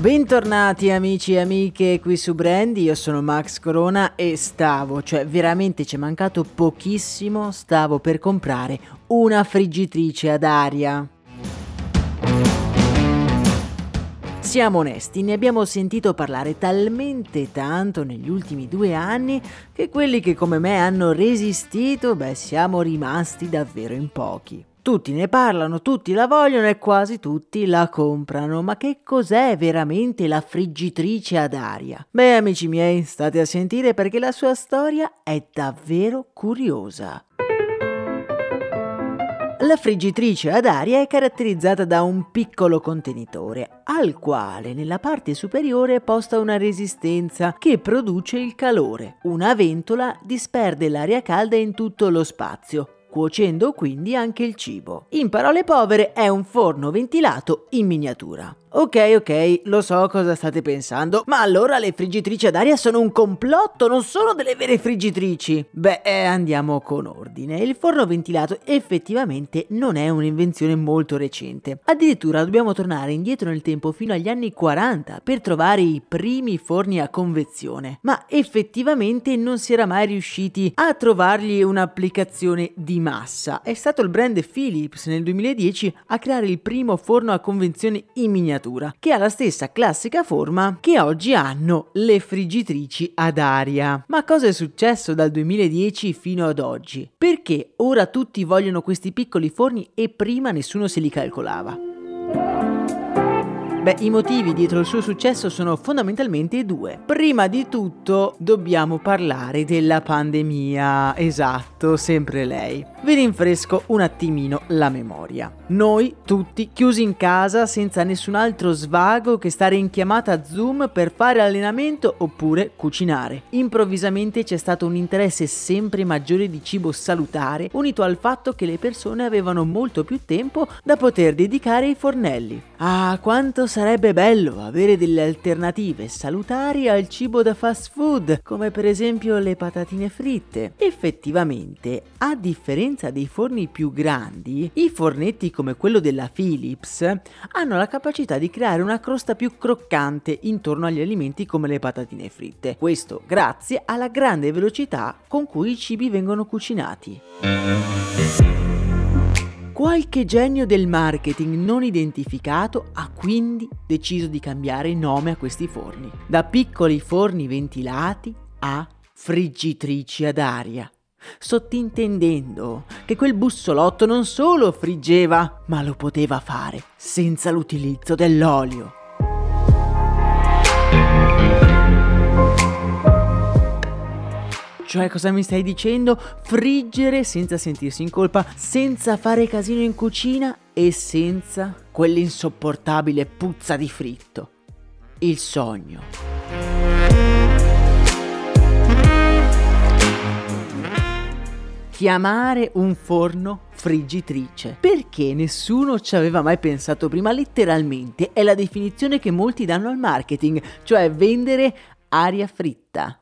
Bentornati amici e amiche qui su Brandy, io sono Max Corona e stavo, cioè veramente ci è mancato pochissimo, stavo per comprare una friggitrice ad aria. Siamo onesti, ne abbiamo sentito parlare talmente tanto negli ultimi due anni che quelli che come me hanno resistito, beh, siamo rimasti davvero in pochi. Tutti ne parlano, tutti la vogliono e quasi tutti la comprano. Ma che cos'è veramente la friggitrice ad aria? Beh, amici miei, state a sentire perché la sua storia è davvero curiosa. La friggitrice ad aria è caratterizzata da un piccolo contenitore, al quale nella parte superiore è posta una resistenza che produce il calore. Una ventola disperde l'aria calda in tutto lo spazio, cuocendo quindi anche il cibo. In parole povere è un forno ventilato in miniatura. Ok, ok, lo so cosa state pensando, ma allora le friggitrici ad aria sono un complotto, non sono delle vere friggitrici. Beh, eh, andiamo con ordine. Il forno ventilato effettivamente non è un'invenzione molto recente. Addirittura dobbiamo tornare indietro nel tempo fino agli anni 40 per trovare i primi forni a convezione. Ma effettivamente non si era mai riusciti a trovargli un'applicazione di massa. È stato il brand Philips nel 2010 a creare il primo forno a convezione in miniatura miniatura, che ha la stessa classica forma che oggi hanno le friggitrici ad aria. Ma cosa è successo dal 2010 fino ad oggi? Perché ora tutti vogliono questi piccoli forni e prima nessuno se li calcolava? Beh, i motivi dietro il suo successo sono fondamentalmente due. Prima di tutto dobbiamo parlare della pandemia. Esatto, sempre lei. Vi rinfresco un attimino la memoria. Noi tutti chiusi in casa senza nessun altro svago che stare in chiamata Zoom per fare allenamento oppure cucinare. Improvvisamente c'è stato un interesse sempre maggiore di cibo salutare, unito al fatto che le persone avevano molto più tempo da poter dedicare ai fornelli. Ah, quanto sarebbe bello avere delle alternative salutari al cibo da fast food, come per esempio le patatine fritte. Effettivamente, a differenza dei forni più grandi, i fornetti come quello della Philips hanno la capacità di creare una crosta più croccante intorno agli alimenti come le patatine fritte. Questo grazie alla grande velocità con cui i cibi vengono cucinati. Qualche genio del marketing non identificato ha quindi deciso di cambiare nome a questi forni, da piccoli forni ventilati a friggitrici ad aria, sottintendendo che quel bussolotto non solo friggeva, ma lo poteva fare senza l'utilizzo dell'olio. Cioè, cosa mi stai dicendo? Friggere senza sentirsi in colpa, senza fare casino in cucina e senza quell'insopportabile puzza di fritto. Il sogno. Chiamare un forno friggitrice. Perché nessuno ci aveva mai pensato prima? Letteralmente è la definizione che molti danno al marketing, cioè vendere aria fritta.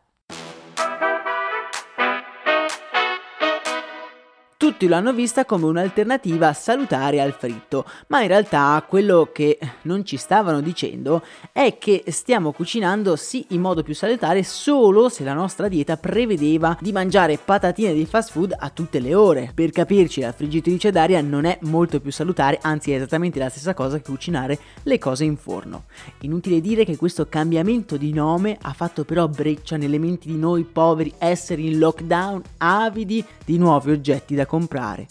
Tutti lo hanno vista come un'alternativa salutare al fritto, ma in realtà quello che non ci stavano dicendo è che stiamo cucinando sì in modo più salutare solo se la nostra dieta prevedeva di mangiare patatine di fast food a tutte le ore. Per capirci, la friggitrice d'aria non è molto più salutare, anzi è esattamente la stessa cosa che cucinare le cose in forno. Inutile dire che questo cambiamento di nome ha fatto però breccia nelle menti di noi poveri esseri in lockdown avidi di nuovi oggetti da comprare.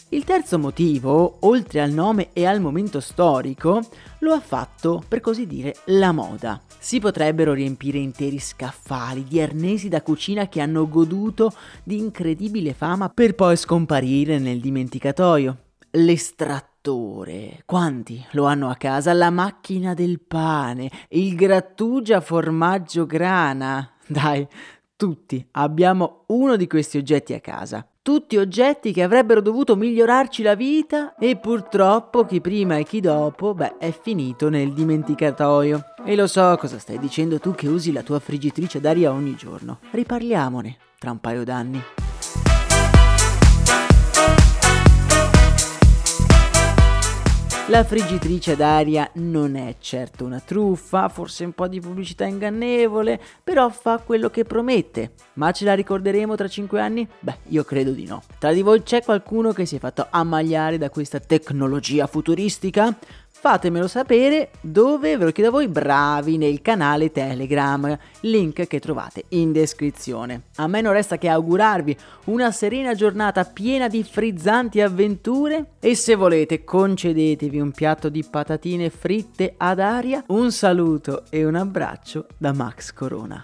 Il terzo motivo, oltre al nome e al momento storico, lo ha fatto, per così dire, la moda. Si potrebbero riempire interi scaffali di arnesi da cucina che hanno goduto di incredibile fama per poi scomparire nel dimenticatoio. L'estrattore. Quanti lo hanno a casa? La macchina del pane, il grattugia formaggio grana. Dai, tutti abbiamo uno di questi oggetti a casa. Tutti oggetti che avrebbero dovuto migliorarci la vita e purtroppo chi prima e chi dopo, beh, è finito nel dimenticatoio. E lo so cosa stai dicendo tu che usi la tua friggitrice d'aria ogni giorno. Riparliamone tra un paio d'anni. La friggitrice d'aria non è certo una truffa, forse un po' di pubblicità ingannevole, però fa quello che promette. Ma ce la ricorderemo tra 5 anni? Beh, io credo di no. Tra di voi c'è qualcuno che si è fatto ammagliare da questa tecnologia futuristica? Fatemelo sapere dove, ve lo chiedo a voi, bravi nel canale Telegram, link che trovate in descrizione. A me non resta che augurarvi una serena giornata piena di frizzanti avventure e se volete concedetevi un piatto di patatine fritte ad aria, un saluto e un abbraccio da Max Corona.